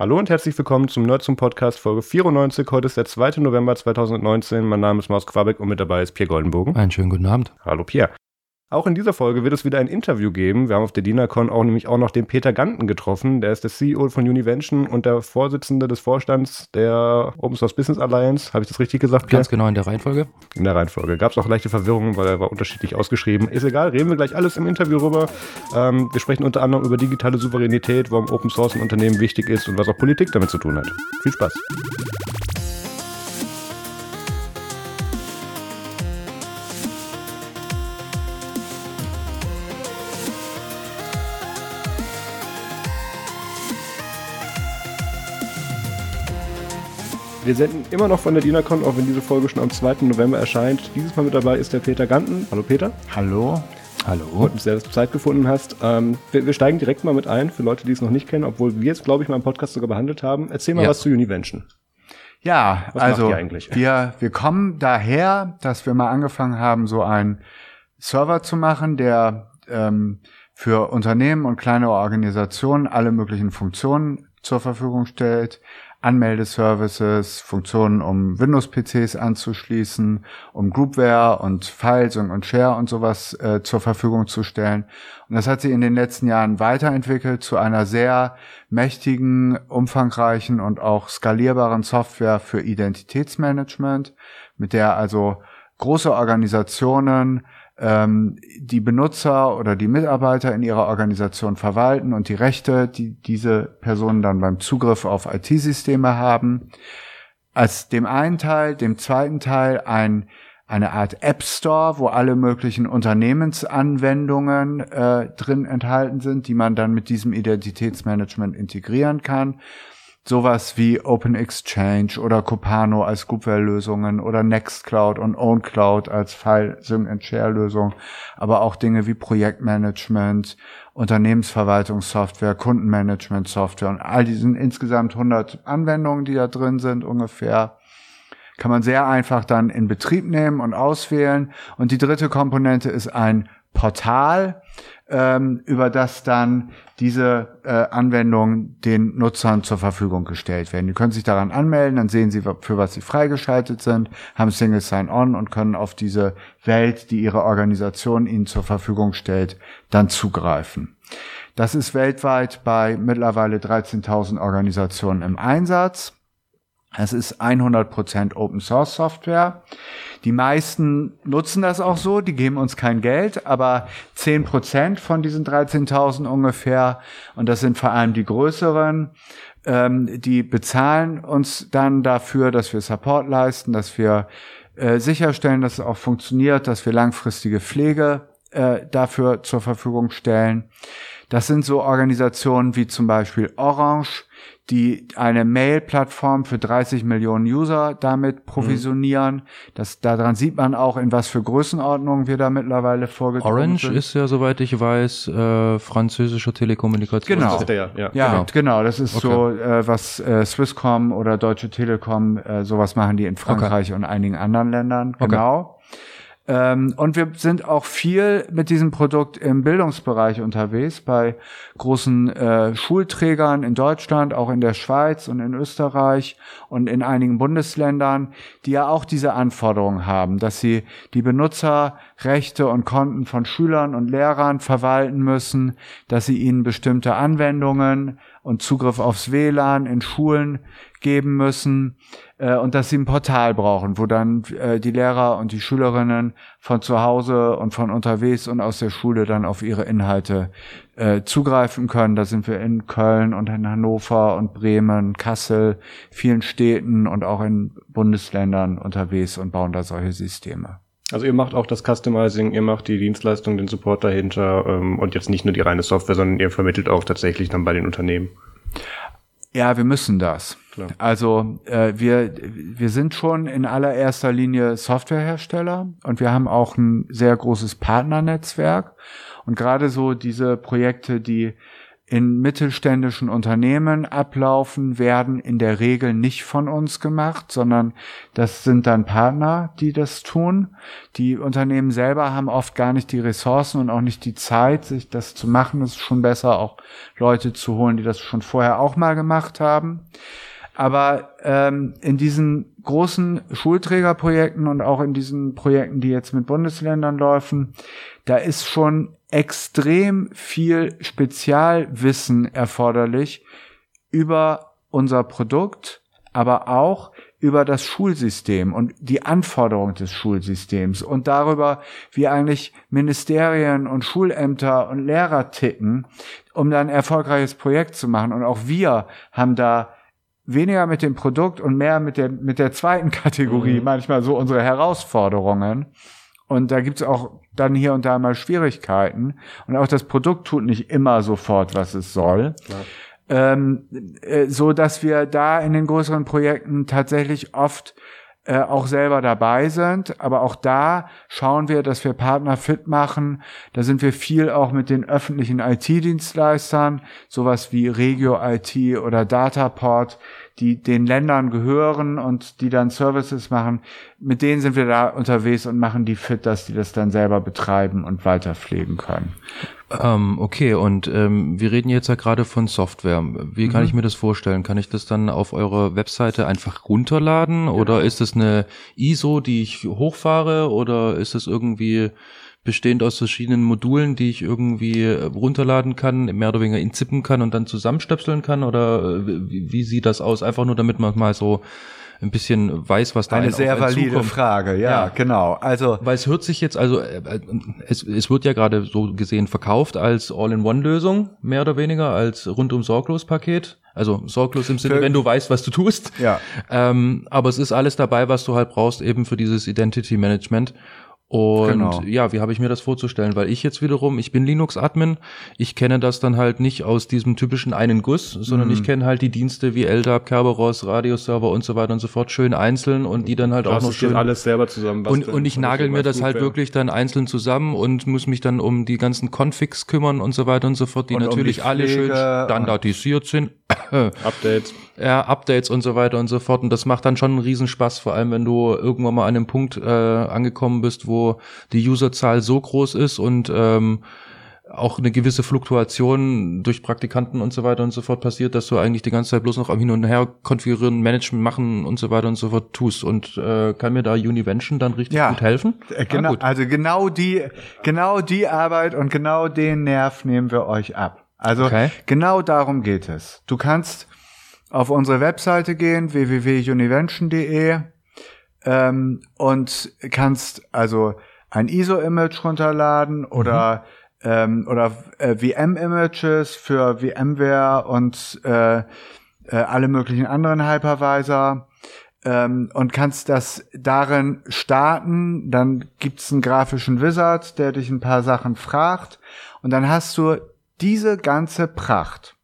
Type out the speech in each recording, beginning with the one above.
Hallo und herzlich willkommen zum Nerd zum Podcast Folge 94. Heute ist der 2. November 2019. Mein Name ist Maus Quabeck und mit dabei ist Pierre Goldenbogen. Einen schönen guten Abend. Hallo Pierre. Auch in dieser Folge wird es wieder ein Interview geben. Wir haben auf der DINACON auch nämlich auch noch den Peter Ganten getroffen. Der ist der CEO von Univention und der Vorsitzende des Vorstands der Open Source Business Alliance. Habe ich das richtig gesagt? Ganz genau in der Reihenfolge. In der Reihenfolge. Gab es auch leichte Verwirrungen, weil er war unterschiedlich ausgeschrieben. Ist egal, reden wir gleich alles im Interview rüber. Ähm, wir sprechen unter anderem über digitale Souveränität, warum Open Source in Unternehmen wichtig ist und was auch Politik damit zu tun hat. Viel Spaß. Wir senden immer noch von der DINACON, auch wenn diese Folge schon am 2. November erscheint. Dieses Mal mit dabei ist der Peter Ganten. Hallo Peter. Hallo. Hallo. Und dass du Zeit gefunden hast. Ähm, wir, wir, steigen direkt mal mit ein, für Leute, die es noch nicht kennen, obwohl wir jetzt, glaube ich, mal im Podcast sogar behandelt haben. Erzähl mal ja. was zu Univention. Ja, was also wir, wir kommen daher, dass wir mal angefangen haben, so einen Server zu machen, der ähm, für Unternehmen und kleine Organisationen alle möglichen Funktionen zur Verfügung stellt, Anmeldeservices, Funktionen, um Windows-PCs anzuschließen, um Groupware und Files und, Share und sowas äh, zur Verfügung zu stellen. Und das hat sich in den letzten Jahren weiterentwickelt zu einer sehr mächtigen, umfangreichen und auch skalierbaren Software für Identitätsmanagement, mit der also große Organisationen ähm, die Benutzer oder die Mitarbeiter in ihrer Organisation verwalten und die Rechte, die diese Personen dann beim Zugriff auf IT-Systeme haben. Als dem einen Teil, dem zweiten Teil ein eine Art App Store, wo alle möglichen Unternehmensanwendungen äh, drin enthalten sind, die man dann mit diesem Identitätsmanagement integrieren kann sowas wie Open Exchange oder Copano als Groupware-Lösungen oder Nextcloud und OwnCloud als File Sync and Share Lösung, aber auch Dinge wie Projektmanagement, Unternehmensverwaltungssoftware, Kundenmanagement-Software und all diesen insgesamt 100 Anwendungen, die da drin sind ungefähr kann man sehr einfach dann in Betrieb nehmen und auswählen. Und die dritte Komponente ist ein Portal, ähm, über das dann diese äh, Anwendungen den Nutzern zur Verfügung gestellt werden. Die können sich daran anmelden, dann sehen sie, für was sie freigeschaltet sind, haben Single Sign-On und können auf diese Welt, die ihre Organisation ihnen zur Verfügung stellt, dann zugreifen. Das ist weltweit bei mittlerweile 13.000 Organisationen im Einsatz. Es ist 100% Open Source Software. Die meisten nutzen das auch so, die geben uns kein Geld, aber 10% von diesen 13.000 ungefähr, und das sind vor allem die größeren, ähm, die bezahlen uns dann dafür, dass wir Support leisten, dass wir äh, sicherstellen, dass es auch funktioniert, dass wir langfristige Pflege äh, dafür zur Verfügung stellen. Das sind so Organisationen wie zum Beispiel Orange, die eine Mail-Plattform für 30 Millionen User damit provisionieren. Mhm. Das, daran sieht man auch, in was für Größenordnungen wir da mittlerweile vorgedrungen Orange sind. ist ja, soweit ich weiß, äh, französische Telekommunikation. Genau. Das der, ja. ja, genau. genau. Das ist okay. so, äh, was äh, Swisscom oder Deutsche Telekom, äh, sowas machen die in Frankreich okay. und einigen anderen Ländern. Genau. Okay. Ähm, und wir sind auch viel mit diesem Produkt im Bildungsbereich unterwegs, bei großen äh, Schulträgern in Deutschland, auch in der Schweiz und in Österreich und in einigen Bundesländern, die ja auch diese Anforderungen haben, dass sie die Benutzerrechte und Konten von Schülern und Lehrern verwalten müssen, dass sie ihnen bestimmte Anwendungen und Zugriff aufs WLAN in Schulen geben müssen äh, und dass sie ein Portal brauchen, wo dann äh, die Lehrer und die Schülerinnen von zu Hause und von unterwegs und aus der Schule dann auf ihre Inhalte äh, zugreifen können. Da sind wir in Köln und in Hannover und Bremen, Kassel, vielen Städten und auch in Bundesländern unterwegs und bauen da solche Systeme. Also ihr macht auch das Customizing, ihr macht die Dienstleistung, den Support dahinter ähm, und jetzt nicht nur die reine Software, sondern ihr vermittelt auch tatsächlich dann bei den Unternehmen. Ja, wir müssen das. Klar. Also äh, wir, wir sind schon in allererster Linie Softwarehersteller und wir haben auch ein sehr großes Partnernetzwerk. Und gerade so diese Projekte, die in mittelständischen Unternehmen ablaufen, werden in der Regel nicht von uns gemacht, sondern das sind dann Partner, die das tun. Die Unternehmen selber haben oft gar nicht die Ressourcen und auch nicht die Zeit, sich das zu machen. Es ist schon besser, auch Leute zu holen, die das schon vorher auch mal gemacht haben. Aber ähm, in diesen großen Schulträgerprojekten und auch in diesen Projekten, die jetzt mit Bundesländern laufen, da ist schon extrem viel Spezialwissen erforderlich über unser Produkt, aber auch über das Schulsystem und die Anforderungen des Schulsystems und darüber, wie eigentlich Ministerien und Schulämter und Lehrer ticken, um dann ein erfolgreiches Projekt zu machen. Und auch wir haben da weniger mit dem Produkt und mehr mit der, mit der zweiten Kategorie mhm. manchmal so unsere Herausforderungen. Und da gibt's auch dann hier und da mal Schwierigkeiten. Und auch das Produkt tut nicht immer sofort, was es soll. Ähm, äh, so dass wir da in den größeren Projekten tatsächlich oft äh, auch selber dabei sind. Aber auch da schauen wir, dass wir Partner fit machen. Da sind wir viel auch mit den öffentlichen IT-Dienstleistern, sowas wie Regio IT oder Dataport, die den Ländern gehören und die dann Services machen, mit denen sind wir da unterwegs und machen die fit, dass die das dann selber betreiben und weiterpflegen können. Ähm, okay, und ähm, wir reden jetzt ja gerade von Software. Wie kann mhm. ich mir das vorstellen? Kann ich das dann auf eurer Webseite einfach runterladen ja. oder ist es eine ISO, die ich hochfahre oder ist es irgendwie bestehend aus verschiedenen Modulen, die ich irgendwie äh, runterladen kann, mehr oder weniger inzippen kann und dann zusammenstöpseln kann? Oder äh, wie, wie sieht das aus? Einfach nur, damit man mal so ein bisschen weiß, was da eine sehr valide zukommt. Frage, ja, ja, genau. Also weil es hört sich jetzt also äh, es, es wird ja gerade so gesehen verkauft als All-in-One-Lösung mehr oder weniger als rundum sorglos Paket. Also sorglos im Sinne, wenn du weißt, was du tust. Ja. Ähm, aber es ist alles dabei, was du halt brauchst eben für dieses Identity Management. Und genau. ja, wie habe ich mir das vorzustellen? Weil ich jetzt wiederum, ich bin Linux-Admin, ich kenne das dann halt nicht aus diesem typischen einen Guss, sondern mhm. ich kenne halt die Dienste wie LDAP, Kerberos, Radioserver und so weiter und so fort schön einzeln und die dann halt auch noch schön alles selber zusammen. und, und ich nagel mir das halt wäre. wirklich dann einzeln zusammen und muss mich dann um die ganzen Configs kümmern und so weiter und so fort, die und natürlich um die alle schön standardisiert sind. Updates. Ja, Updates und so weiter und so fort. Und das macht dann schon einen Riesenspaß, vor allem wenn du irgendwann mal an einem Punkt äh, angekommen bist, wo die Userzahl so groß ist und ähm, auch eine gewisse Fluktuation durch Praktikanten und so weiter und so fort passiert, dass du eigentlich die ganze Zeit bloß noch am Hin und Her konfigurieren, Management machen und so weiter und so fort tust. Und äh, kann mir da Univention dann richtig ja, gut helfen? Äh, genau, ah, also genau die, genau die Arbeit und genau den Nerv nehmen wir euch ab. Also okay. genau darum geht es. Du kannst auf unsere Webseite gehen, www.univention.de ähm, und kannst also ein ISO-Image runterladen oder mhm. ähm, oder äh, VM-Images für VMware und äh, äh, alle möglichen anderen Hypervisor ähm, und kannst das darin starten. Dann gibt's einen grafischen Wizard, der dich ein paar Sachen fragt und dann hast du diese ganze Pracht,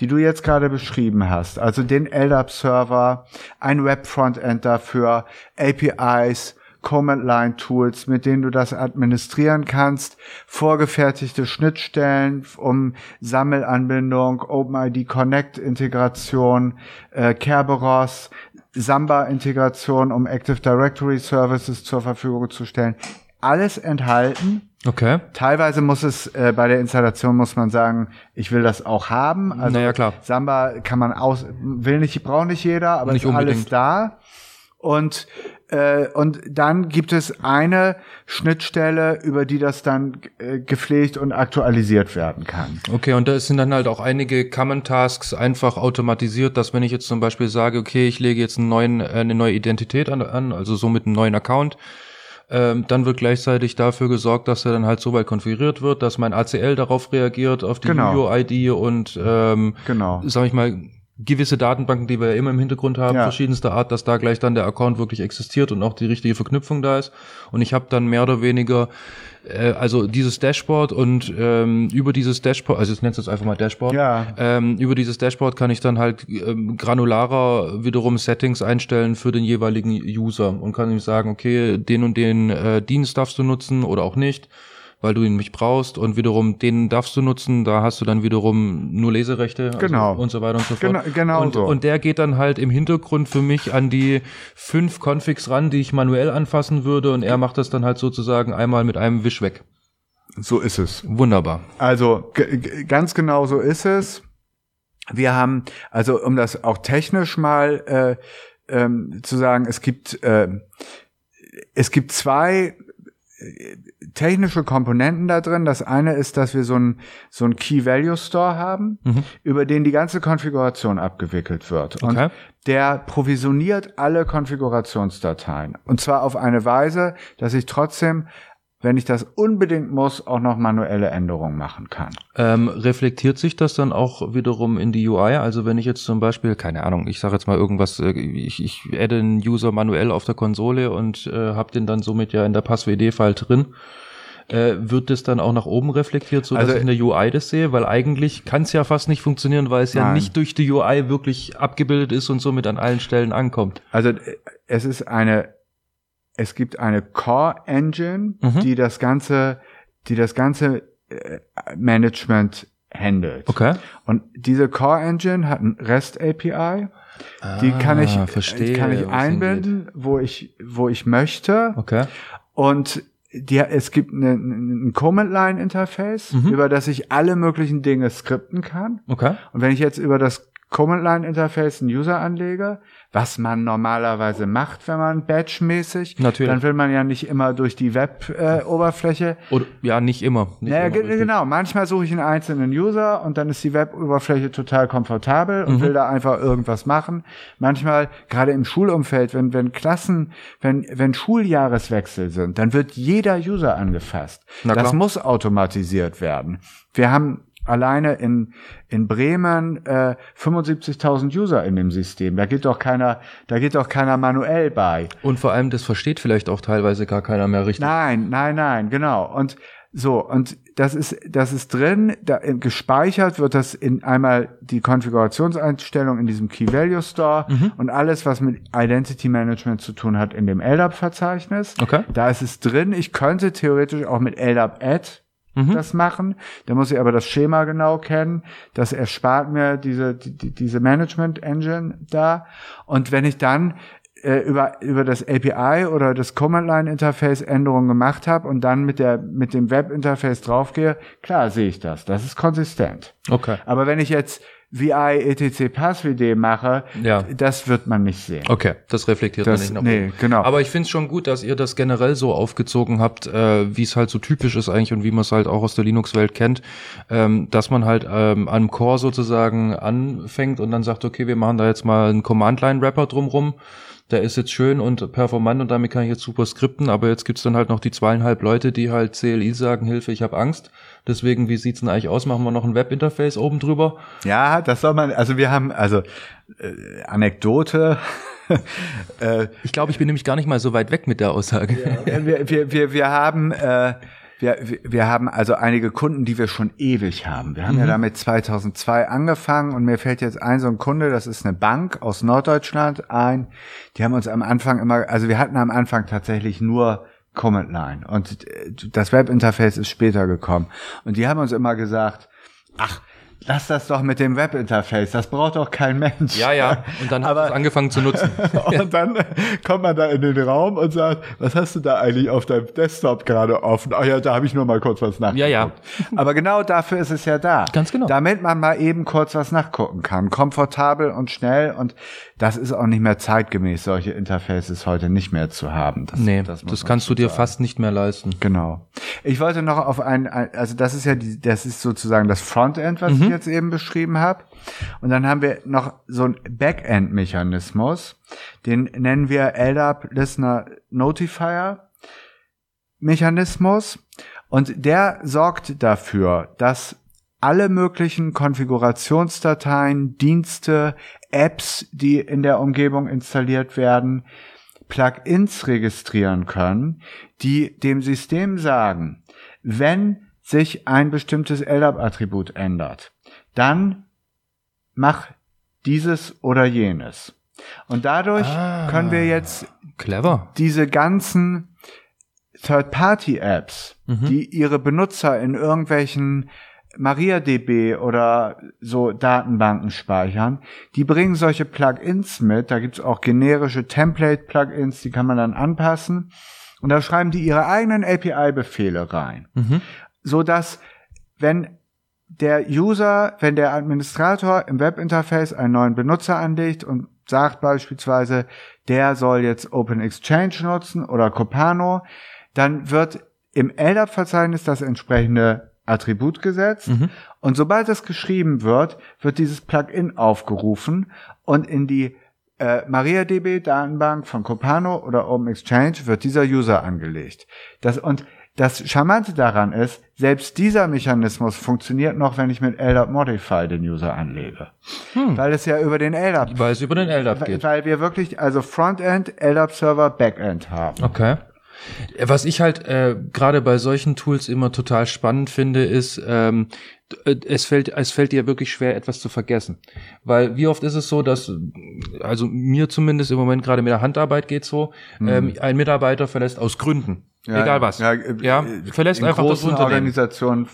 die du jetzt gerade beschrieben hast, also den LDAP-Server, ein Web-Frontend dafür, APIs, Command-Line-Tools, mit denen du das administrieren kannst, vorgefertigte Schnittstellen um Sammelanbindung, OpenID Connect-Integration, äh, Kerberos, Samba-Integration, um Active Directory Services zur Verfügung zu stellen. Alles enthalten Okay. Teilweise muss es äh, bei der Installation muss man sagen, ich will das auch haben. Also naja, klar. Samba kann man aus, will nicht, braucht nicht jeder, aber nicht ist unbedingt. alles da. Und äh, und dann gibt es eine Schnittstelle, über die das dann äh, gepflegt und aktualisiert werden kann. Okay, und da sind dann halt auch einige Common Tasks einfach automatisiert, dass wenn ich jetzt zum Beispiel sage, okay, ich lege jetzt einen neuen, äh, eine neue Identität an, an also so mit einem neuen Account, ähm, dann wird gleichzeitig dafür gesorgt, dass er dann halt so weit konfiguriert wird, dass mein ACL darauf reagiert, auf die genau. UID und ähm, genau. sag ich mal, gewisse Datenbanken, die wir ja immer im Hintergrund haben, ja. verschiedenster Art, dass da gleich dann der Account wirklich existiert und auch die richtige Verknüpfung da ist. Und ich habe dann mehr oder weniger äh, also dieses Dashboard und ähm, über dieses Dashboard, also ich nenne es jetzt einfach mal Dashboard, ja. ähm, über dieses Dashboard kann ich dann halt ähm, granularer wiederum Settings einstellen für den jeweiligen User und kann ihm sagen, okay, den und den äh, Dienst darfst du nutzen oder auch nicht weil du ihn nicht brauchst und wiederum den darfst du nutzen, da hast du dann wiederum nur Leserechte also genau. und so weiter und so fort. Genau, genau und, so. und der geht dann halt im Hintergrund für mich an die fünf Configs ran, die ich manuell anfassen würde und er macht das dann halt sozusagen einmal mit einem Wisch weg. So ist es. Wunderbar. Also ganz genau so ist es. Wir haben, also um das auch technisch mal äh, ähm, zu sagen, es gibt äh, es gibt zwei technische Komponenten da drin. Das eine ist, dass wir so ein so ein Key Value Store haben, mhm. über den die ganze Konfiguration abgewickelt wird. Okay. Und der provisioniert alle Konfigurationsdateien. Und zwar auf eine Weise, dass ich trotzdem wenn ich das unbedingt muss, auch noch manuelle Änderungen machen kann. Ähm, reflektiert sich das dann auch wiederum in die UI? Also wenn ich jetzt zum Beispiel, keine Ahnung, ich sage jetzt mal irgendwas, äh, ich, ich adde einen User manuell auf der Konsole und äh, habe den dann somit ja in der Passwd-File drin. Äh, wird das dann auch nach oben reflektiert, so dass also, ich in der UI das sehe? Weil eigentlich kann es ja fast nicht funktionieren, weil es nein. ja nicht durch die UI wirklich abgebildet ist und somit an allen Stellen ankommt. Also äh, es ist eine es gibt eine Core Engine, mhm. die das ganze, die das ganze äh, Management handelt. Okay. Und diese Core Engine hat ein REST API. Ah, die kann ich, verstehe, kann ich einbinden, wo ich, wo ich möchte. Okay. Und die, es gibt eine, ein Command-Line-Interface, mhm. über das ich alle möglichen Dinge skripten kann. Okay. Und wenn ich jetzt über das Command-Line-Interface einen User anlege, was man normalerweise macht, wenn man Batch-mäßig, Natürlich. dann will man ja nicht immer durch die Web-Oberfläche. Äh, ja, nicht immer. Nicht naja, immer genau. Manchmal suche ich einen einzelnen User und dann ist die Web-Oberfläche total komfortabel und mhm. will da einfach irgendwas machen. Manchmal, gerade im Schulumfeld, wenn, wenn Klassen, wenn, wenn Schuljahreswechsel sind, dann wird jeder User angefasst. Das muss automatisiert werden. Wir haben alleine in, in Bremen äh, 75.000 User in dem System. Da geht doch keiner, da geht doch keiner manuell bei. Und vor allem, das versteht vielleicht auch teilweise gar keiner mehr richtig. Nein, nein, nein, genau. Und so, und das ist, das ist drin, da, gespeichert wird das in einmal die Konfigurationseinstellung in diesem Key Value Store mhm. und alles, was mit Identity Management zu tun hat, in dem LDAP-Verzeichnis. Okay. Da ist es drin. Ich könnte theoretisch auch mit LDAP Add mhm. das machen. Da muss ich aber das Schema genau kennen. Das erspart mir diese, die, diese Management Engine da. Und wenn ich dann äh, über, über das API oder das Command-Line-Interface Änderungen gemacht habe und dann mit der, mit dem Web-Interface draufgehe, klar sehe ich das. Das ist konsistent. Okay. Aber wenn ich jetzt VI etc Passwd mache, ja. das wird man nicht sehen. Okay, das reflektiert das, man nicht nach nee, genau. Aber ich finde es schon gut, dass ihr das generell so aufgezogen habt, äh, wie es halt so typisch ist eigentlich und wie man es halt auch aus der Linux-Welt kennt, ähm, dass man halt ähm, am Core sozusagen anfängt und dann sagt, okay, wir machen da jetzt mal einen Command-Line-Wrapper drumrum der ist jetzt schön und performant und damit kann ich jetzt super skripten, aber jetzt gibt's dann halt noch die zweieinhalb Leute, die halt CLI sagen, Hilfe, ich habe Angst. Deswegen, wie sieht's denn eigentlich aus? Machen wir noch ein Webinterface oben drüber? Ja, das soll man, also wir haben, also äh, Anekdote. äh, ich glaube, ich bin nämlich gar nicht mal so weit weg mit der Aussage. Ja, wir, wir, wir, wir haben äh, wir, wir haben also einige Kunden, die wir schon ewig haben. Wir haben mhm. ja damit 2002 angefangen und mir fällt jetzt ein so ein Kunde, das ist eine Bank aus Norddeutschland ein. Die haben uns am Anfang immer, also wir hatten am Anfang tatsächlich nur Command Line und das Webinterface ist später gekommen. Und die haben uns immer gesagt, ach, lass das doch mit dem Webinterface, das braucht doch kein Mensch. Ja, ja, und dann hat es angefangen zu nutzen. und dann kommt man da in den Raum und sagt, was hast du da eigentlich auf deinem Desktop gerade offen? Oh ja, da habe ich nur mal kurz was nachgeguckt. Ja, ja. Aber genau dafür ist es ja da. Ganz genau. Damit man mal eben kurz was nachgucken kann. Komfortabel und schnell und das ist auch nicht mehr zeitgemäß, solche Interfaces heute nicht mehr zu haben. Das, nee, das, das kannst du dir sagen. fast nicht mehr leisten. Genau. Ich wollte noch auf ein, also das ist ja die, das ist sozusagen das Frontend, was mhm. Ich jetzt eben beschrieben habe. Und dann haben wir noch so einen Backend-Mechanismus, den nennen wir LDAP Listener Notifier Mechanismus. Und der sorgt dafür, dass alle möglichen Konfigurationsdateien, Dienste, Apps, die in der Umgebung installiert werden, Plugins registrieren können, die dem System sagen, wenn sich ein bestimmtes LDAP-Attribut ändert, dann mach dieses oder jenes. Und dadurch ah, können wir jetzt clever. diese ganzen Third-Party-Apps, mhm. die ihre Benutzer in irgendwelchen MariaDB oder so Datenbanken speichern, die bringen solche Plugins mit. Da gibt's auch generische Template-Plugins, die kann man dann anpassen. Und da schreiben die ihre eigenen API-Befehle rein. Mhm. So dass, wenn der User, wenn der Administrator im Webinterface einen neuen Benutzer anlegt und sagt beispielsweise, der soll jetzt Open Exchange nutzen oder Copano, dann wird im LDAP-Verzeichnis das entsprechende Attribut gesetzt. Mhm. Und sobald das geschrieben wird, wird dieses Plugin aufgerufen und in die äh, MariaDB-Datenbank von Copano oder Open Exchange wird dieser User angelegt. Das, und das Charmante daran ist, selbst dieser Mechanismus funktioniert noch, wenn ich mit LDAP Modify den User anlege. Hm. Weil es ja über den LDAP, weil es über den LDAP geht. Weil wir wirklich also Frontend, LDAP Server, Backend haben. Okay. Was ich halt äh, gerade bei solchen Tools immer total spannend finde, ist, ähm, äh, es fällt, es fällt dir wirklich schwer, etwas zu vergessen. Weil wie oft ist es so, dass, also mir zumindest im Moment gerade mit der Handarbeit geht so, mhm. ähm, ein Mitarbeiter verlässt aus Gründen, ja, egal was, ja, ja äh, verlässt einfach das Unternehmen. Organisationen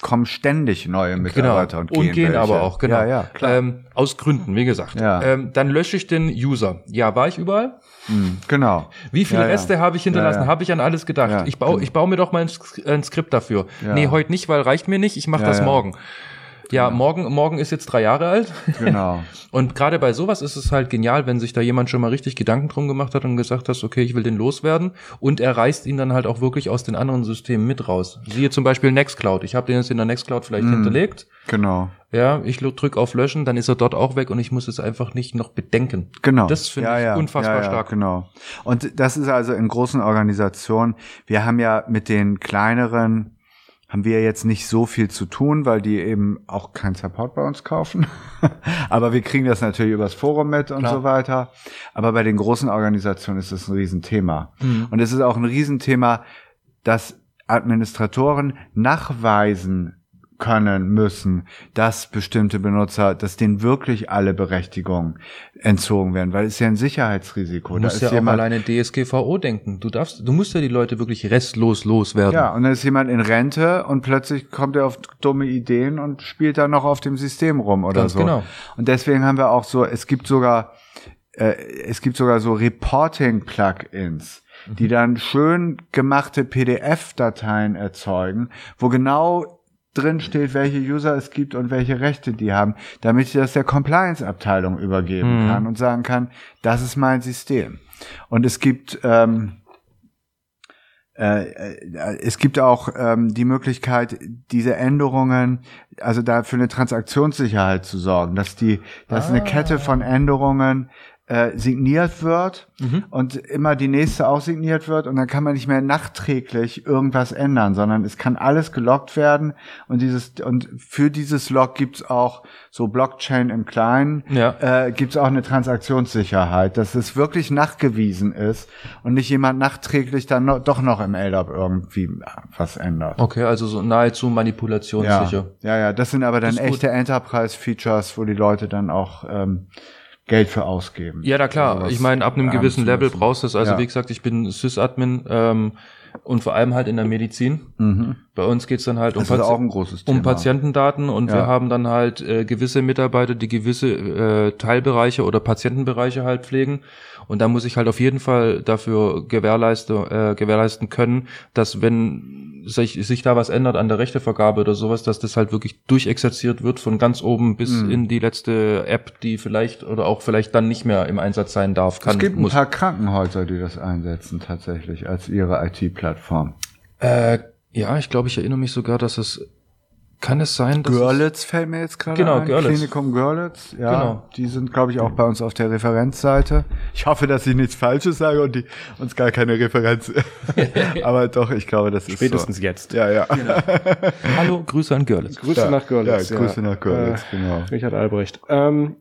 kommen ständig neue genau. Mitarbeiter genau. und gehen, und gehen aber auch, genau. Ja, ja, klar. Ähm, aus Gründen, wie gesagt. Ja. Ähm, dann lösche ich den User. Ja, war ich überall? Mhm, genau. Wie viele ja, Reste ja. habe ich hinterlassen? Ja, Habe ich an alles gedacht? ich baue, genau. ich baue mir doch mal ein, ein Skript dafür. Nee, heute nicht, weil reicht mir nicht. Ich mache das morgen. Ja, genau. morgen, morgen ist jetzt drei Jahre alt. Genau. und gerade bei sowas ist es halt genial, wenn sich da jemand schon mal richtig Gedanken drum gemacht hat und gesagt hat, okay, ich will den loswerden. Und er reißt ihn dann halt auch wirklich aus den anderen Systemen mit raus. Siehe zum Beispiel Nextcloud. Ich habe den jetzt in der Nextcloud vielleicht mm, hinterlegt. Genau. Ja, ich drücke auf Löschen, dann ist er dort auch weg und ich muss es einfach nicht noch bedenken. Genau. Das finde ja, ich ja, unfassbar ja, stark. Genau. Und das ist also in großen Organisationen. Wir haben ja mit den kleineren haben wir jetzt nicht so viel zu tun, weil die eben auch keinen Support bei uns kaufen. Aber wir kriegen das natürlich übers Forum mit und Klar. so weiter. Aber bei den großen Organisationen ist das ein Riesenthema. Mhm. Und es ist auch ein Riesenthema, dass Administratoren nachweisen können müssen, dass bestimmte Benutzer, dass denen wirklich alle Berechtigungen entzogen werden, weil es ist ja ein Sicherheitsrisiko. Du musst da ja auch alleine DSGVO denken. Du darfst, du musst ja die Leute wirklich restlos loswerden. Ja, und dann ist jemand in Rente und plötzlich kommt er auf dumme Ideen und spielt dann noch auf dem System rum oder Ganz so. Genau. Und deswegen haben wir auch so, es gibt sogar, äh, es gibt sogar so Reporting-Plugins die mhm. dann schön gemachte PDF-Dateien erzeugen, wo genau drin steht, welche User es gibt und welche Rechte die haben, damit ich das der Compliance-Abteilung übergeben mhm. kann und sagen kann, das ist mein System. Und es gibt ähm, äh, äh, es gibt auch ähm, die Möglichkeit, diese Änderungen, also da für eine Transaktionssicherheit zu sorgen, dass die, dass ah. eine Kette von Änderungen äh, signiert wird mhm. und immer die nächste auch signiert wird und dann kann man nicht mehr nachträglich irgendwas ändern, sondern es kann alles gelockt werden und dieses und für dieses Log gibt's auch so Blockchain im Kleinen, ja. äh, gibt's auch eine Transaktionssicherheit, dass es wirklich nachgewiesen ist und nicht jemand nachträglich dann no, doch noch im LDAP irgendwie was ändert. Okay, also so nahezu manipulationssicher. Ja, ja, ja das sind aber dann echte Enterprise-Features, wo die Leute dann auch ähm, Geld für ausgeben. Ja, da klar. Also ich meine, ab einem gewissen Level brauchst du es. Also ja. wie gesagt, ich bin Sysadmin ähm, und vor allem halt in der Medizin. Mhm. Bei uns geht's dann halt um, Pati um Patientendaten und ja. wir haben dann halt äh, gewisse Mitarbeiter, die gewisse äh, Teilbereiche oder Patientenbereiche halt pflegen. Und da muss ich halt auf jeden Fall dafür gewährleisten, äh, gewährleisten können, dass wenn sich, sich da was ändert an der Rechtevergabe oder sowas, dass das halt wirklich durchexerziert wird von ganz oben bis mhm. in die letzte App, die vielleicht oder auch vielleicht dann nicht mehr im Einsatz sein darf. Kann, es gibt muss. ein paar Krankenhäuser, die das einsetzen tatsächlich als ihre IT-Plattform. Äh, ja, ich glaube, ich erinnere mich sogar, dass es kann es sein, dass Görlitz fällt mir jetzt gerade genau, ein. Görlitz. Klinikum Görlitz, ja. Genau. Die sind, glaube ich, auch bei uns auf der Referenzseite. Ich hoffe, dass ich nichts Falsches sage und die uns gar keine Referenz. Aber doch, ich glaube, das ist Spätestens so. jetzt. Ja, ja. Genau. Hallo, Grüße an Görlitz. Grüße ja, nach Görlitz. Ja, Grüße ja. nach Görlitz, äh, genau. Richard Albrecht. Ähm,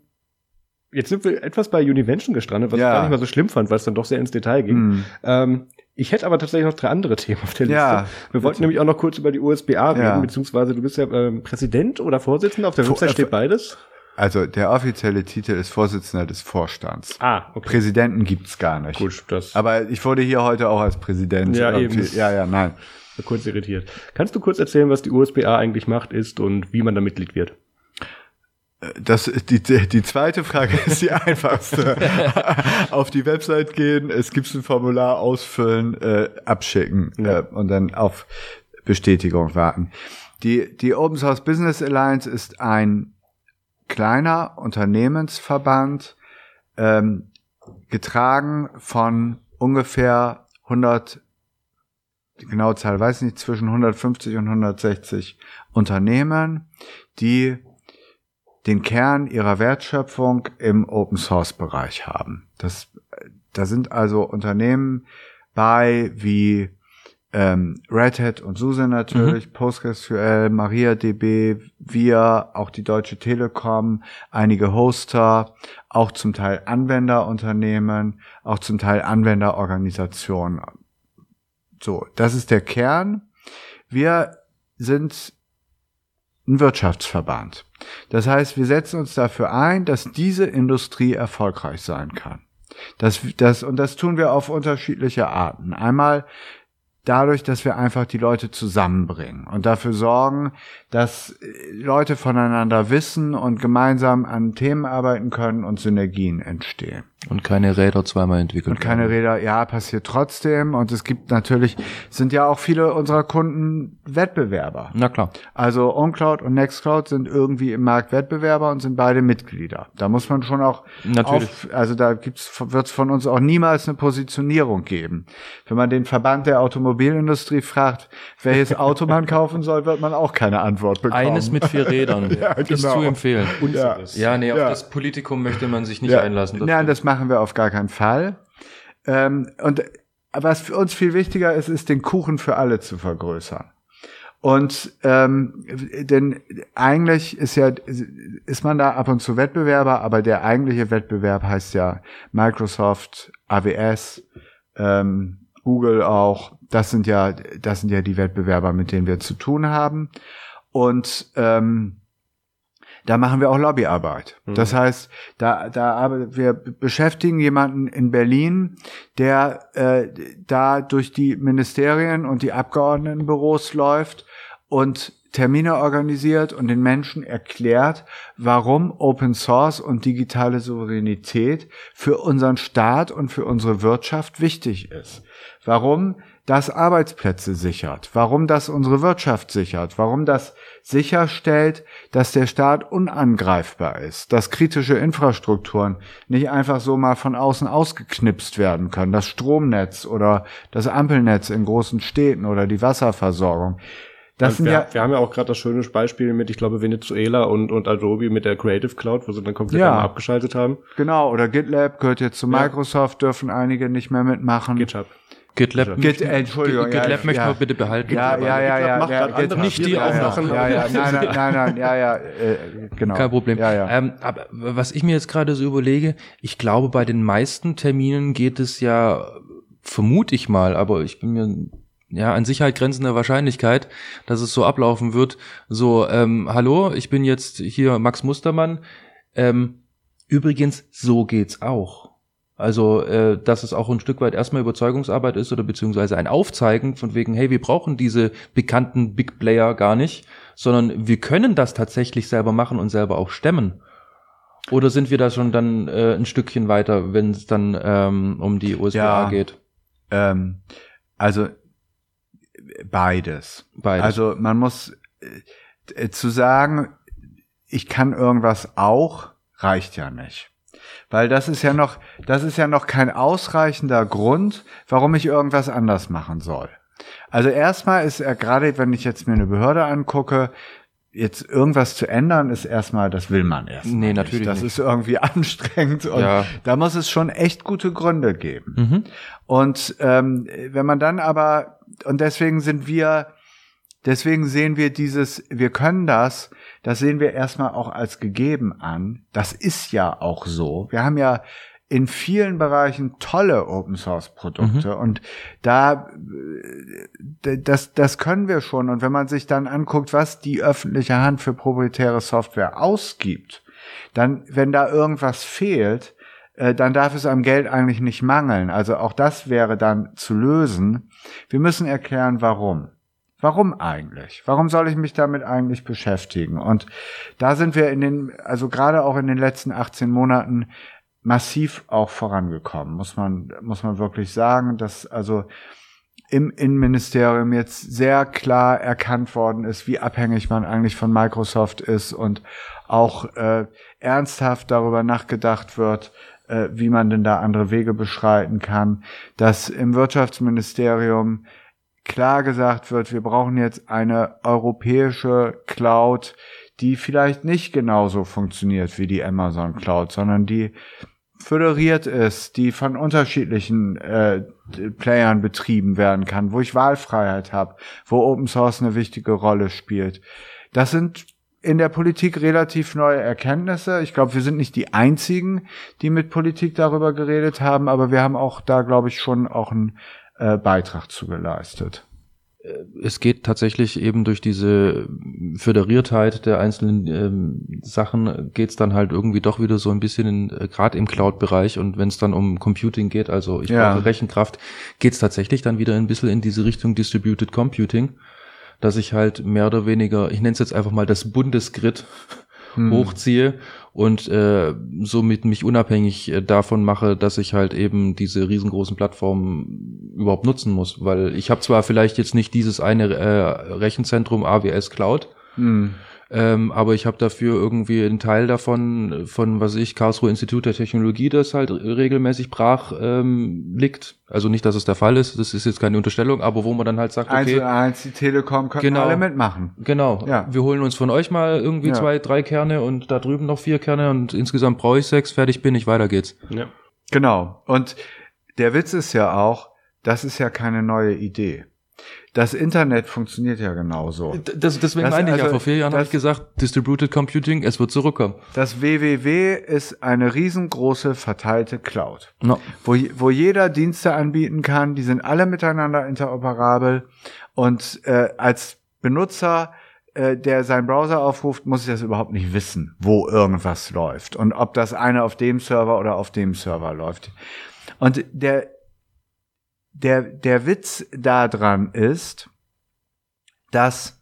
jetzt sind wir etwas bei Univention gestrandet, was ja. ich gar nicht mal so schlimm fand, weil es dann doch sehr ins Detail ging. Mm. Ähm, ich hätte aber tatsächlich noch drei andere Themen auf der Liste. Ja, wir wollten nämlich auch noch kurz über die USBA reden, ja. beziehungsweise du bist ja ähm, Präsident oder Vorsitzender, auf der Website steht beides. Also der offizielle Titel ist Vorsitzender des Vorstands. Ah, okay. Präsidenten gibt's gar nicht. Gut, das. Aber ich wurde hier heute auch als Präsident. Ja, eben. Ja, ja, nein. Kurz irritiert. Kannst du kurz erzählen, was die USBA eigentlich macht, ist und wie man da Mitglied wird? Das, die, die zweite Frage ist die einfachste. auf die Website gehen, es gibt ein Formular ausfüllen, äh, abschicken ja. äh, und dann auf Bestätigung warten. Die, die Open Source Business Alliance ist ein kleiner Unternehmensverband, ähm, getragen von ungefähr 100, die genaue Zahl weiß ich nicht, zwischen 150 und 160 Unternehmen, die den Kern ihrer Wertschöpfung im Open Source Bereich haben. Das, da sind also Unternehmen bei wie ähm, Red Hat und SUSE natürlich, mhm. PostgreSQL, MariaDB, wir, auch die Deutsche Telekom, einige Hoster, auch zum Teil Anwenderunternehmen, auch zum Teil Anwenderorganisationen. So, das ist der Kern. Wir sind ein Wirtschaftsverband. Das heißt, wir setzen uns dafür ein, dass diese Industrie erfolgreich sein kann. Das, das, und das tun wir auf unterschiedliche Arten. Einmal dadurch, dass wir einfach die Leute zusammenbringen und dafür sorgen, dass Leute voneinander wissen und gemeinsam an Themen arbeiten können und Synergien entstehen. Und keine Räder zweimal entwickelt. Und keine Räder, ja, passiert trotzdem. Und es gibt natürlich, sind ja auch viele unserer Kunden Wettbewerber. Na klar. Also OnCloud und Nextcloud sind irgendwie im Markt Wettbewerber und sind beide Mitglieder. Da muss man schon auch, natürlich. Auf, also da gibt's, wird es von uns auch niemals eine Positionierung geben. Wenn man den Verband der Automobilindustrie fragt, welches Auto man kaufen soll, wird man auch keine Antwort bekommen. Eines mit vier Rädern. ja, genau. Ist zu empfehlen. Ja, ja nee, auf ja. das Politikum möchte man sich nicht ja. einlassen. Nein, das machen wir auf gar keinen Fall. Ähm, und was für uns viel wichtiger ist, ist den Kuchen für alle zu vergrößern. Und ähm, denn eigentlich ist ja ist man da ab und zu Wettbewerber, aber der eigentliche Wettbewerb heißt ja Microsoft, AWS, ähm, Google auch. Das sind ja das sind ja die Wettbewerber, mit denen wir zu tun haben. Und ähm, da machen wir auch Lobbyarbeit. Mhm. Das heißt, da, da wir beschäftigen jemanden in Berlin, der äh, da durch die Ministerien und die Abgeordnetenbüros läuft und Termine organisiert und den Menschen erklärt, warum Open Source und digitale Souveränität für unseren Staat und für unsere Wirtschaft wichtig ist. Warum das Arbeitsplätze sichert, warum das unsere Wirtschaft sichert, warum das sicherstellt, dass der Staat unangreifbar ist, dass kritische Infrastrukturen nicht einfach so mal von außen ausgeknipst werden können, das Stromnetz oder das Ampelnetz in großen Städten oder die Wasserversorgung. Das sind wir, ja, wir haben ja auch gerade das schöne Beispiel mit, ich glaube, Venezuela und, und Adobe mit der Creative Cloud, wo sie dann komplett ja, abgeschaltet haben. Genau, oder GitLab gehört jetzt zu Microsoft, ja. dürfen einige nicht mehr mitmachen. GitHub. GitLab, Git, Entschuldigung, GitLab ja, möchte ja. man bitte behalten. Ja, ja, ja, ja, macht ja, ja nicht die auch noch. Ja, ja, nein, nein, nein, nein, ja, ja, äh, genau. Kein Problem. Ja, ja. Ähm, aber was ich mir jetzt gerade so überlege, ich glaube, bei den meisten Terminen geht es ja, vermute ich mal, aber ich bin mir ja, an Sicherheit grenzender Wahrscheinlichkeit, dass es so ablaufen wird. So, ähm, hallo, ich bin jetzt hier Max Mustermann. Ähm, übrigens, so geht's auch. Also, äh, dass es auch ein Stück weit erstmal Überzeugungsarbeit ist oder beziehungsweise ein Aufzeigen von wegen, hey, wir brauchen diese bekannten Big Player gar nicht, sondern wir können das tatsächlich selber machen und selber auch stemmen. Oder sind wir da schon dann äh, ein Stückchen weiter, wenn es dann ähm, um die USA ja, geht? Ähm, also beides. beides. Also man muss äh, zu sagen, ich kann irgendwas auch, reicht ja nicht. Weil das ist ja noch, das ist ja noch kein ausreichender Grund, warum ich irgendwas anders machen soll. Also erstmal ist er gerade, wenn ich jetzt mir eine Behörde angucke, jetzt irgendwas zu ändern, ist erstmal, das will man erst. Nee, natürlich. Das nicht. ist irgendwie anstrengend und ja. da muss es schon echt gute Gründe geben. Mhm. Und ähm, wenn man dann aber, und deswegen sind wir, deswegen sehen wir dieses, wir können das, das sehen wir erstmal auch als gegeben an. Das ist ja auch so. Wir haben ja in vielen Bereichen tolle Open Source Produkte mhm. und da äh, das das können wir schon und wenn man sich dann anguckt, was die öffentliche Hand für proprietäre Software ausgibt, dann, wenn da irgendwas fehlt, äh, dann darf es am Geld eigentlich nicht mangeln. Also auch das wäre dann zu lösen. Wir müssen erklären, warum. Warum eigentlich? Warum soll ich mich damit eigentlich beschäftigen? Und da sind wir in den, also gerade auch in den letzten 18 Monaten massiv auch vorangekommen, muss man, muss man wirklich sagen, dass also im Innenministerium jetzt sehr klar erkannt worden ist, wie abhängig man eigentlich von Microsoft ist und auch äh, ernsthaft darüber nachgedacht wird, äh, wie man denn da andere Wege beschreiten kann, dass im Wirtschaftsministerium klar gesagt wird, wir brauchen jetzt eine europäische Cloud, die vielleicht nicht genauso funktioniert wie die Amazon Cloud, sondern die föderiert ist, die von unterschiedlichen äh, Playern betrieben werden kann, wo ich Wahlfreiheit habe, wo Open Source eine wichtige Rolle spielt. Das sind in der Politik relativ neue Erkenntnisse. Ich glaube, wir sind nicht die einzigen, die mit Politik darüber geredet haben, aber wir haben auch da, glaube ich, schon auch einen äh, Beitrag zu geleistet. Äh, es geht tatsächlich eben durch diese Föderiertheit der einzelnen ähm, Sachen geht's dann halt irgendwie doch wieder so ein bisschen in, äh, gerade im Cloud-Bereich und wenn es dann um Computing geht, also ich ja. brauche Rechenkraft, geht's tatsächlich dann wieder ein bisschen in diese Richtung Distributed Computing, dass ich halt mehr oder weniger, ich nenne es jetzt einfach mal das Bundesgrid hm. hochziehe und äh, somit mich unabhängig äh, davon mache, dass ich halt eben diese riesengroßen Plattformen überhaupt nutzen muss. Weil ich habe zwar vielleicht jetzt nicht dieses eine äh, Rechenzentrum AWS Cloud, hm. Ähm, aber ich habe dafür irgendwie einen Teil davon, von was ich, Karlsruhe Institut der Technologie, das halt regelmäßig brach ähm, liegt. Also nicht, dass es der Fall ist, das ist jetzt keine Unterstellung, aber wo man dann halt sagt, okay. Eins, eins die Telekom können genau, alle mitmachen. Genau. Ja. Wir holen uns von euch mal irgendwie ja. zwei, drei Kerne und da drüben noch vier Kerne und insgesamt brauche ich sechs, fertig bin ich, weiter geht's. Ja. Genau. Und der Witz ist ja auch, das ist ja keine neue Idee. Das Internet funktioniert ja genauso. Das, deswegen das, meine ich also, ja, vor vier Jahren habe ich gesagt, Distributed Computing, es wird zurückkommen. Das WWW ist eine riesengroße verteilte Cloud, no. wo, wo jeder Dienste anbieten kann, die sind alle miteinander interoperabel und äh, als Benutzer äh, der seinen Browser aufruft, muss ich das überhaupt nicht wissen, wo irgendwas läuft und ob das eine auf dem Server oder auf dem Server läuft. Und der der, der Witz daran ist, dass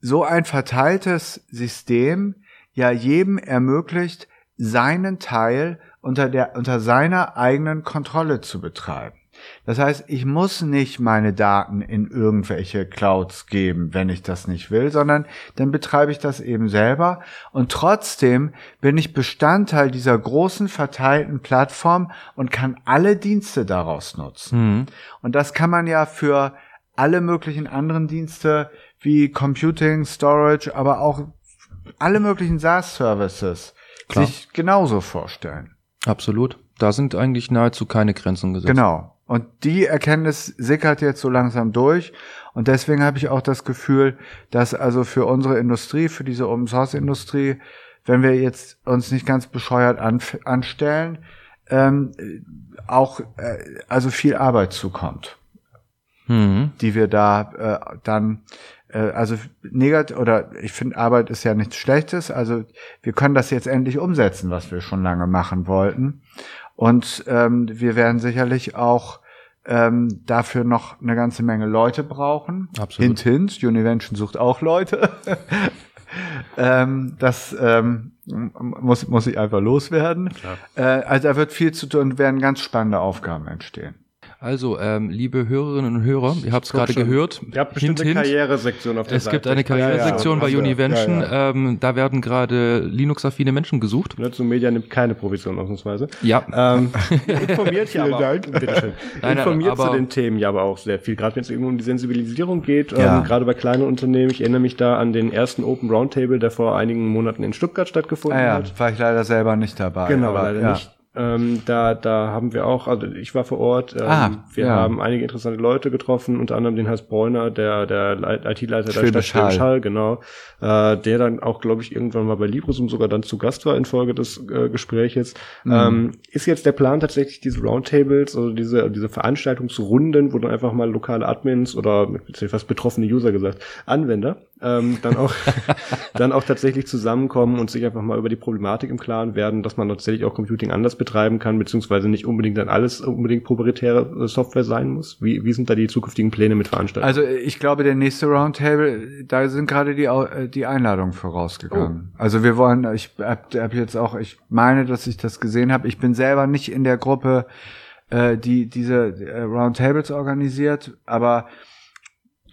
so ein verteiltes System ja jedem ermöglicht, seinen Teil unter der, unter seiner eigenen Kontrolle zu betreiben. Das heißt, ich muss nicht meine Daten in irgendwelche Clouds geben, wenn ich das nicht will, sondern dann betreibe ich das eben selber und trotzdem bin ich Bestandteil dieser großen verteilten Plattform und kann alle Dienste daraus nutzen. Mhm. Und das kann man ja für alle möglichen anderen Dienste wie Computing, Storage, aber auch alle möglichen SaaS-Services sich genauso vorstellen. Absolut. Da sind eigentlich nahezu keine Grenzen gesetzt. Genau. Und die Erkenntnis sickert jetzt so langsam durch. Und deswegen habe ich auch das Gefühl, dass also für unsere Industrie, für diese Open Source Industrie, wenn wir jetzt uns nicht ganz bescheuert an, anstellen, ähm, auch äh, also viel Arbeit zukommt, mhm. die wir da äh, dann äh, also negativ oder ich finde Arbeit ist ja nichts Schlechtes. Also wir können das jetzt endlich umsetzen, was wir schon lange machen wollten. Und ähm, wir werden sicherlich auch ähm, dafür noch eine ganze Menge Leute brauchen. Absolut. Hint, hint, Univention sucht auch Leute. ähm, das ähm, muss, muss ich einfach loswerden. Äh, also da wird viel zu tun und werden ganz spannende Aufgaben entstehen. Also, ähm, liebe Hörerinnen und Hörer, ihr habt es gerade gehört. Ihr habt bestimmt eine Karrieresektion auf der es Seite. Es gibt eine Karrieresektion ja, ja, bei Univention. Ja, ähm, da werden gerade Linux-affine Menschen gesucht. Nutzung Media nimmt keine Provision ausnahmsweise. Ja. Ähm, informiert ja aber, Dank. Bitteschön. Nein, informiert aber, zu den Themen ja aber auch sehr viel. Gerade wenn es um die Sensibilisierung geht, ähm, gerade bei kleinen Unternehmen. Ich erinnere mich da an den ersten Open Roundtable, der vor einigen Monaten in Stuttgart stattgefunden ah, ja, hat. War ich leider selber nicht dabei. Genau, leider nicht. Ähm, da, da haben wir auch, also ich war vor Ort, ähm, ah, wir ja. haben einige interessante Leute getroffen, unter anderem den Hans Bräuner, der, der IT-Leiter der Stadt Schall, genau, äh, der dann auch, glaube ich, irgendwann mal bei Librosum sogar dann zu Gast war infolge des äh, Gespräches. Mhm. Ähm, ist jetzt der Plan tatsächlich diese Roundtables, also diese, diese Veranstaltungsrunden, wo dann einfach mal lokale Admins oder fast betroffene User gesagt, Anwender ähm, dann auch dann auch tatsächlich zusammenkommen und sich einfach mal über die Problematik im Klaren werden, dass man tatsächlich auch Computing anders betreiben kann, beziehungsweise nicht unbedingt dann alles unbedingt proprietäre Software sein muss. Wie, wie sind da die zukünftigen Pläne mit Veranstaltungen? Also ich glaube, der nächste Roundtable, da sind gerade die die Einladungen vorausgegangen. Oh. Also wir wollen, ich hab, hab jetzt auch, ich meine, dass ich das gesehen habe. Ich bin selber nicht in der Gruppe, äh, die diese äh, Roundtables organisiert, aber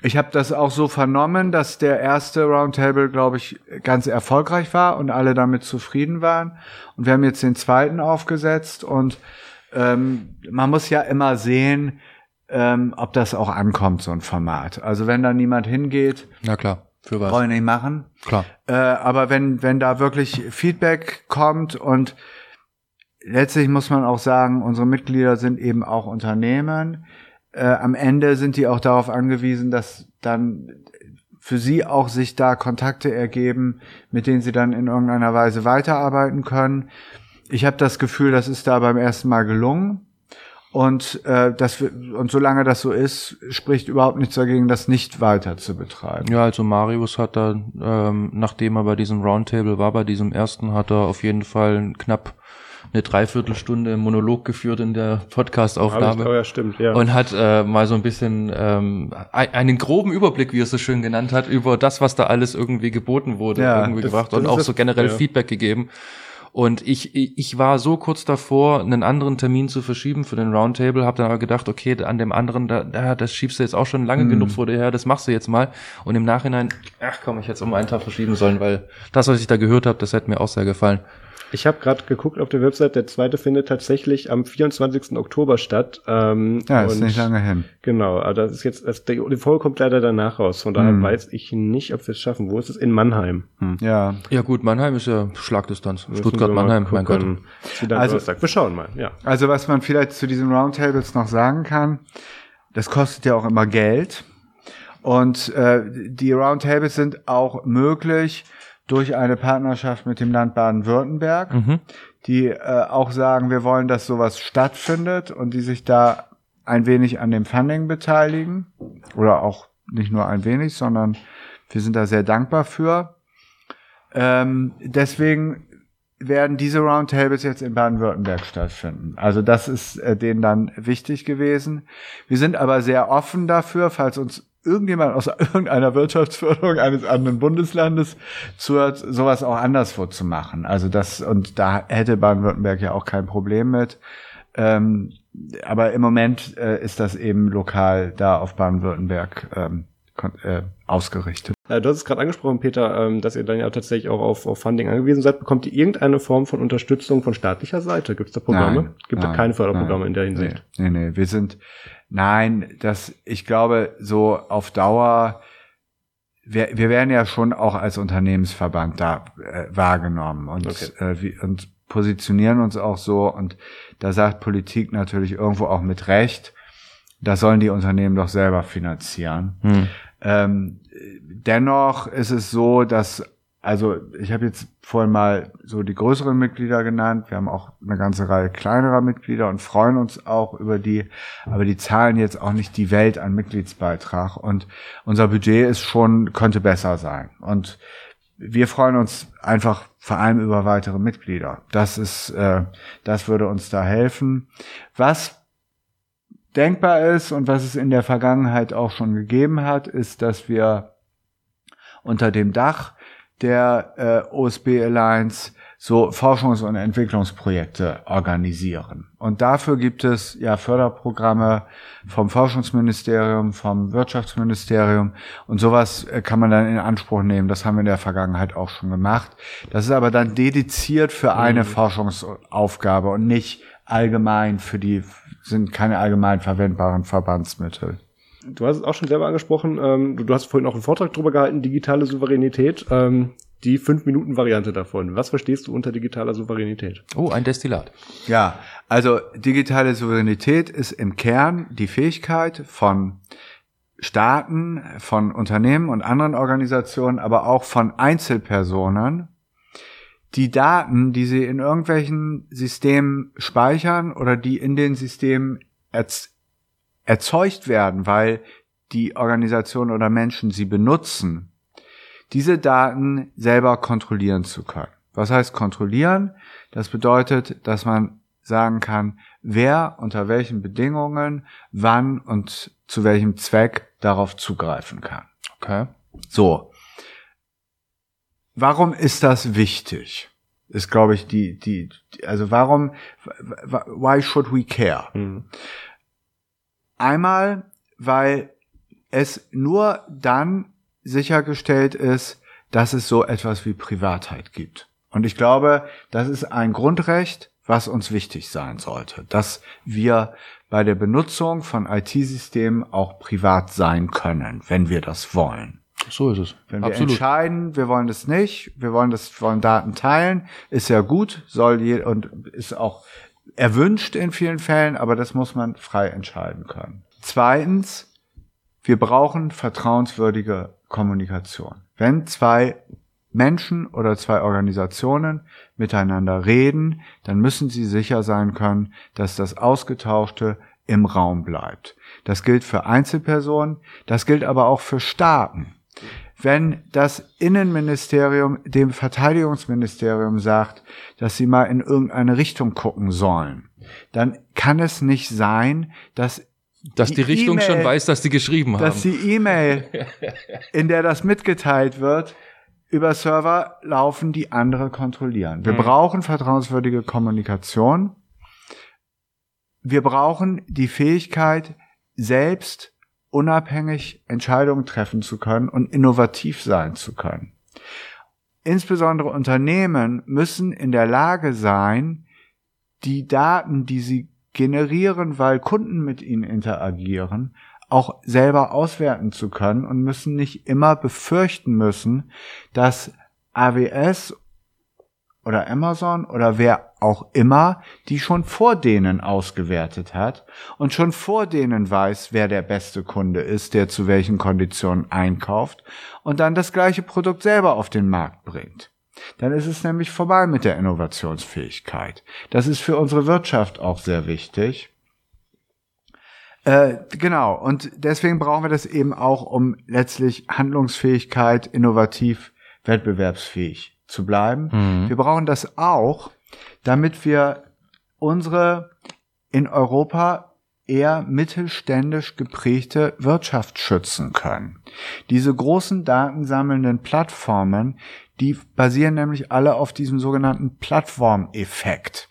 ich habe das auch so vernommen, dass der erste Roundtable, glaube ich, ganz erfolgreich war und alle damit zufrieden waren. Und wir haben jetzt den zweiten aufgesetzt und ähm, man muss ja immer sehen, ähm, ob das auch ankommt, so ein Format. Also wenn da niemand hingeht, na klar, für was? Wollen nicht machen. Klar. Äh, aber wenn wenn da wirklich Feedback kommt und letztlich muss man auch sagen, unsere Mitglieder sind eben auch Unternehmen äh, am Ende sind die auch darauf angewiesen, dass dann für sie auch sich da Kontakte ergeben, mit denen sie dann in irgendeiner Weise weiterarbeiten können. Ich habe das Gefühl, das ist da beim ersten Mal gelungen. Und, äh, das, und solange das so ist, spricht überhaupt nichts dagegen, das nicht weiter zu betreiben. Ja, also Marius hat da, ähm, nachdem er bei diesem Roundtable war, bei diesem ersten, hat er auf jeden Fall knapp eine Dreiviertelstunde Monolog geführt in der Podcast-Aufnahme. Oh ja, stimmt, ja. Und hat äh, mal so ein bisschen ähm, einen groben Überblick, wie er es so schön genannt hat, über das, was da alles irgendwie geboten wurde, ja, irgendwie das, gebracht das und auch so generell ja. Feedback gegeben. Und ich, ich war so kurz davor, einen anderen Termin zu verschieben für den Roundtable, habe dann aber gedacht, okay, an dem anderen, da, das schiebst du jetzt auch schon lange hm. genug vor dir her, das machst du jetzt mal. Und im Nachhinein, ach komm, ich hätte es um einen Tag verschieben sollen, weil das, was ich da gehört habe, das hätte mir auch sehr gefallen. Ich habe gerade geguckt auf der Website, der zweite findet tatsächlich am 24. Oktober statt. Ähm, ja, ist nicht lange hin. Genau, aber das ist jetzt, das, die Folge kommt leider danach raus. Von daher hm. weiß ich nicht, ob wir es schaffen. Wo ist es? In Mannheim. Hm. Ja. Ja gut, Mannheim ist ja Schlagdistanz. Stuttgart-Mannheim, mein Gott. Also, wir schauen mal, ja. Also was man vielleicht zu diesen Roundtables noch sagen kann, das kostet ja auch immer Geld. Und äh, die Roundtables sind auch möglich, durch eine Partnerschaft mit dem Land Baden-Württemberg, mhm. die äh, auch sagen, wir wollen, dass sowas stattfindet und die sich da ein wenig an dem Funding beteiligen oder auch nicht nur ein wenig, sondern wir sind da sehr dankbar für. Ähm, deswegen werden diese Roundtables jetzt in Baden-Württemberg stattfinden. Also das ist äh, denen dann wichtig gewesen. Wir sind aber sehr offen dafür, falls uns irgendjemand aus irgendeiner Wirtschaftsförderung eines anderen Bundeslandes zuhört, sowas auch anderswo zu machen. Also das, und da hätte Baden-Württemberg ja auch kein Problem mit. Ähm, aber im Moment äh, ist das eben lokal da auf Baden-Württemberg ähm, äh, ausgerichtet. Äh, du hast es gerade angesprochen, Peter, ähm, dass ihr dann ja tatsächlich auch auf, auf Funding angewiesen seid. Bekommt ihr irgendeine Form von Unterstützung von staatlicher Seite? Gibt es da Programme? Nein, Gibt es da keine Förderprogramme nein, in der Hinsicht? Nee, nee, nee. Wir sind, nein, das, ich glaube, so auf Dauer, wir, wir werden ja schon auch als Unternehmensverband da äh, wahrgenommen und, okay. äh, wie, und positionieren uns auch so. Und da sagt Politik natürlich irgendwo auch mit Recht, das sollen die Unternehmen doch selber finanzieren. Hm. Ähm, dennoch ist es so, dass also ich habe jetzt vorhin mal so die größeren Mitglieder genannt. Wir haben auch eine ganze Reihe kleinerer Mitglieder und freuen uns auch über die, aber die zahlen jetzt auch nicht die Welt an Mitgliedsbeitrag. Und unser Budget ist schon, könnte besser sein. Und wir freuen uns einfach vor allem über weitere Mitglieder. Das ist, äh, das würde uns da helfen. Was denkbar ist und was es in der Vergangenheit auch schon gegeben hat, ist, dass wir unter dem Dach der äh, OSB Alliance so Forschungs- und Entwicklungsprojekte organisieren. Und dafür gibt es ja Förderprogramme vom Forschungsministerium, vom Wirtschaftsministerium und sowas äh, kann man dann in Anspruch nehmen. Das haben wir in der Vergangenheit auch schon gemacht. Das ist aber dann dediziert für eine mhm. Forschungsaufgabe und nicht allgemein für die sind keine allgemein verwendbaren Verbandsmittel. Du hast es auch schon selber angesprochen, ähm, du, du, hast vorhin auch einen Vortrag drüber gehalten, digitale Souveränität. Ähm, die fünf Minuten Variante davon. Was verstehst du unter digitaler Souveränität? Oh, ein Destillat. Ja, also digitale Souveränität ist im Kern die Fähigkeit von Staaten, von Unternehmen und anderen Organisationen, aber auch von Einzelpersonen, die Daten, die sie in irgendwelchen Systemen speichern oder die in den Systemen erz erzeugt werden, weil die Organisation oder Menschen sie benutzen, diese Daten selber kontrollieren zu können. Was heißt kontrollieren? Das bedeutet, dass man sagen kann, wer unter welchen Bedingungen, wann und zu welchem Zweck darauf zugreifen kann. Okay. So. Warum ist das wichtig? Ist, glaube ich, die, die, also warum, why should we care? Mhm. Einmal, weil es nur dann sichergestellt ist, dass es so etwas wie Privatheit gibt. Und ich glaube, das ist ein Grundrecht, was uns wichtig sein sollte, dass wir bei der Benutzung von IT-Systemen auch privat sein können, wenn wir das wollen. So ist es. Wenn wir Absolut. entscheiden, wir wollen das nicht, wir wollen das, wollen Daten teilen, ist ja gut, soll je, und ist auch erwünscht in vielen Fällen, aber das muss man frei entscheiden können. Zweitens, wir brauchen vertrauenswürdige Kommunikation. Wenn zwei Menschen oder zwei Organisationen miteinander reden, dann müssen sie sicher sein können, dass das Ausgetauschte im Raum bleibt. Das gilt für Einzelpersonen, das gilt aber auch für Staaten. Wenn das Innenministerium dem Verteidigungsministerium sagt, dass sie mal in irgendeine Richtung gucken sollen, dann kann es nicht sein, dass dass die, die Richtung e schon weiß, dass die geschrieben haben. Dass die E-Mail, in der das mitgeteilt wird, über Server laufen, die andere kontrollieren. Wir mhm. brauchen vertrauenswürdige Kommunikation. Wir brauchen die Fähigkeit, selbst unabhängig Entscheidungen treffen zu können und innovativ sein zu können. Insbesondere Unternehmen müssen in der Lage sein, die Daten, die sie generieren, weil Kunden mit ihnen interagieren, auch selber auswerten zu können und müssen nicht immer befürchten müssen, dass AWS oder Amazon oder wer auch immer, die schon vor denen ausgewertet hat und schon vor denen weiß, wer der beste Kunde ist, der zu welchen Konditionen einkauft und dann das gleiche Produkt selber auf den Markt bringt. Dann ist es nämlich vorbei mit der Innovationsfähigkeit. Das ist für unsere Wirtschaft auch sehr wichtig. Äh, genau, und deswegen brauchen wir das eben auch, um letztlich Handlungsfähigkeit, innovativ, wettbewerbsfähig zu bleiben. Mhm. Wir brauchen das auch, damit wir unsere in Europa eher mittelständisch geprägte Wirtschaft schützen können. Diese großen datensammelnden Plattformen, die basieren nämlich alle auf diesem sogenannten Plattformeffekt.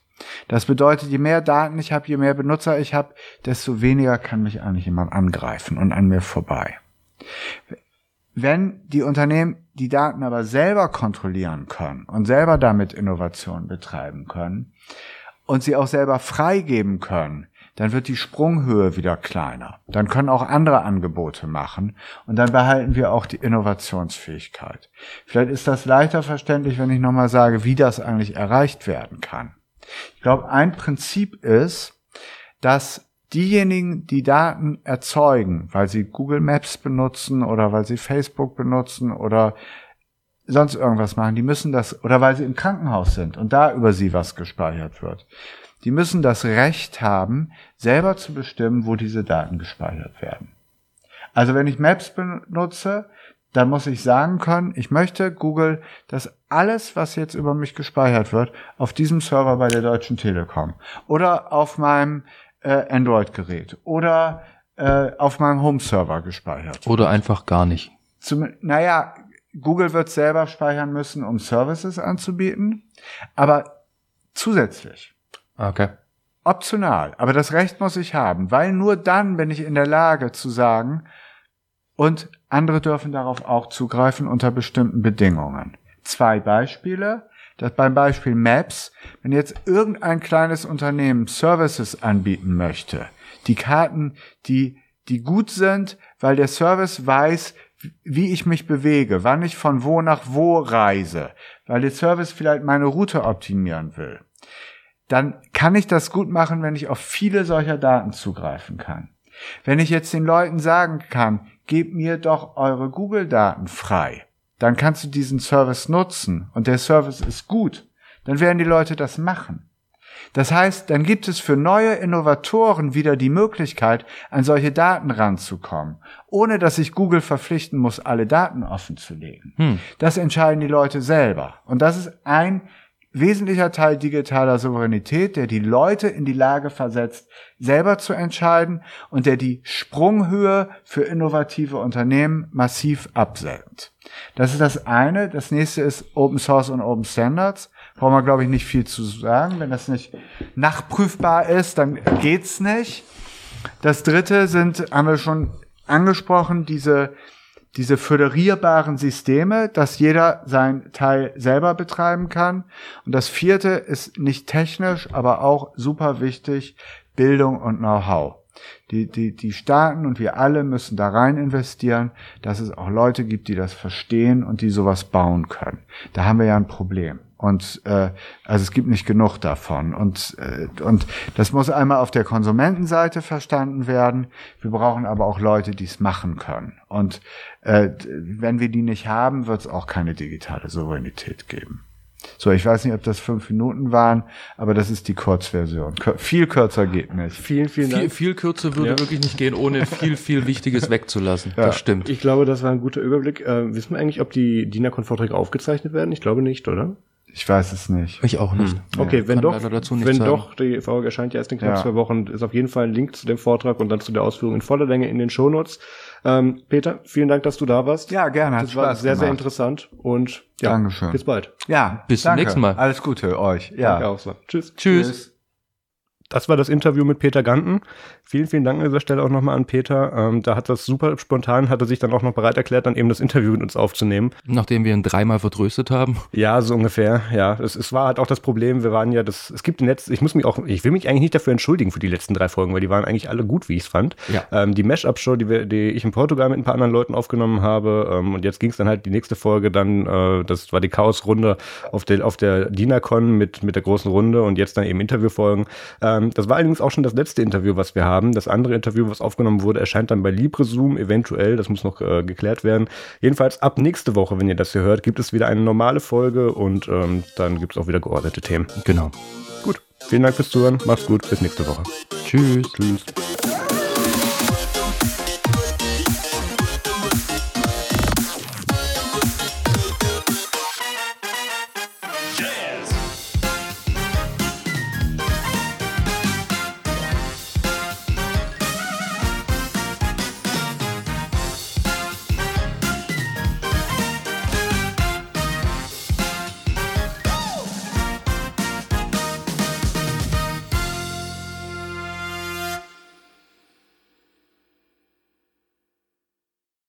Das bedeutet, je mehr Daten ich habe, je mehr Benutzer ich habe, desto weniger kann mich eigentlich jemand angreifen und an mir vorbei. Wenn die Unternehmen die Daten aber selber kontrollieren können und selber damit Innovation betreiben können und sie auch selber freigeben können, dann wird die Sprunghöhe wieder kleiner. Dann können auch andere Angebote machen und dann behalten wir auch die Innovationsfähigkeit. Vielleicht ist das leichter verständlich, wenn ich nochmal sage, wie das eigentlich erreicht werden kann. Ich glaube, ein Prinzip ist, dass diejenigen, die Daten erzeugen, weil sie Google Maps benutzen oder weil sie Facebook benutzen oder sonst irgendwas machen, die müssen das, oder weil sie im Krankenhaus sind und da über sie was gespeichert wird. Die müssen das Recht haben, selber zu bestimmen, wo diese Daten gespeichert werden. Also wenn ich Maps benutze, dann muss ich sagen können, ich möchte Google, dass alles, was jetzt über mich gespeichert wird, auf diesem Server bei der Deutschen Telekom oder auf meinem äh, Android-Gerät oder äh, auf meinem Home-Server gespeichert. Oder einfach gar nicht. Zum, naja, Google wird selber speichern müssen, um Services anzubieten, aber zusätzlich. Okay. Optional. Aber das Recht muss ich haben, weil nur dann bin ich in der Lage zu sagen, und andere dürfen darauf auch zugreifen unter bestimmten Bedingungen. Zwei Beispiele. Das beim Beispiel Maps, wenn jetzt irgendein kleines Unternehmen Services anbieten möchte, die Karten, die, die gut sind, weil der Service weiß, wie ich mich bewege, wann ich von wo nach wo reise, weil der Service vielleicht meine Route optimieren will, dann kann ich das gut machen, wenn ich auf viele solcher Daten zugreifen kann. Wenn ich jetzt den Leuten sagen kann, gebt mir doch eure Google-Daten frei, dann kannst du diesen Service nutzen und der Service ist gut, dann werden die Leute das machen. Das heißt, dann gibt es für neue Innovatoren wieder die Möglichkeit, an solche Daten ranzukommen, ohne dass sich Google verpflichten muss, alle Daten offen zu legen. Hm. Das entscheiden die Leute selber. Und das ist ein wesentlicher Teil digitaler Souveränität, der die Leute in die Lage versetzt, selber zu entscheiden und der die Sprunghöhe für innovative Unternehmen massiv absenkt. Das ist das eine. Das nächste ist Open Source und Open Standards. Brauchen wir, glaube ich, nicht viel zu sagen. Wenn das nicht nachprüfbar ist, dann geht's nicht. Das dritte sind, haben wir schon angesprochen, diese diese föderierbaren Systeme, dass jeder sein Teil selber betreiben kann. Und das vierte ist nicht technisch, aber auch super wichtig, Bildung und Know-how. Die, die, die Staaten und wir alle müssen da rein investieren, dass es auch Leute gibt, die das verstehen und die sowas bauen können. Da haben wir ja ein Problem. Und äh, also es gibt nicht genug davon. Und, äh, und das muss einmal auf der Konsumentenseite verstanden werden. Wir brauchen aber auch Leute, die es machen können. Und äh, wenn wir die nicht haben, wird es auch keine digitale Souveränität geben. So, ich weiß nicht, ob das fünf Minuten waren, aber das ist die Kurzversion. Kür viel kürzer geht nicht. Vielen, vielen Dank. Viel, viel kürzer würde ja. wirklich nicht gehen, ohne viel, viel Wichtiges wegzulassen. Ja. Das stimmt. Ich glaube, das war ein guter Überblick. Äh, wissen wir eigentlich, ob die DINACON-Vorträge aufgezeichnet werden? Ich glaube nicht, oder? Ich weiß es nicht. Ich auch nicht. Hm. Okay, ja, wenn doch, wenn sagen. doch, die Folge erscheint ja erst in knapp ja. zwei Wochen, ist auf jeden Fall ein Link zu dem Vortrag und dann zu der Ausführung in voller Länge in den Shownotes. Ähm, Peter, vielen Dank, dass du da warst. Ja, gerne. Hat das war Spaß sehr, gemacht. sehr interessant und ja, Dankeschön. bis bald. Ja, bis zum nächsten Mal. Alles Gute euch. Ja. Danke auch so. Tschüss. Tschüss. Tschüss. Das war das Interview mit Peter Ganten. Vielen, vielen Dank an dieser Stelle auch nochmal an Peter. Ähm, da hat das super spontan, hat er sich dann auch noch bereit erklärt, dann eben das Interview mit uns aufzunehmen. Nachdem wir ihn dreimal vertröstet haben. Ja, so ungefähr. Ja, es, es war halt auch das Problem. Wir waren ja das, es gibt den letzten, ich muss mich auch, ich will mich eigentlich nicht dafür entschuldigen für die letzten drei Folgen, weil die waren eigentlich alle gut, wie ich es fand. Ja. Ähm, die Mesh-Up-Show, die, wir, die ich in Portugal mit ein paar anderen Leuten aufgenommen habe. Ähm, und jetzt ging es dann halt die nächste Folge dann, äh, das war die Chaos-Runde auf der, auf der DINACON mit, mit der großen Runde und jetzt dann eben Interviewfolgen. Ähm, das war allerdings auch schon das letzte Interview, was wir haben. Das andere Interview, was aufgenommen wurde, erscheint dann bei LibreZoom eventuell. Das muss noch äh, geklärt werden. Jedenfalls ab nächste Woche, wenn ihr das hier hört, gibt es wieder eine normale Folge und ähm, dann gibt es auch wieder geordnete Themen. Genau. Gut. Vielen Dank fürs Zuhören. Macht's gut. Bis nächste Woche. Tschüss. Tschüss.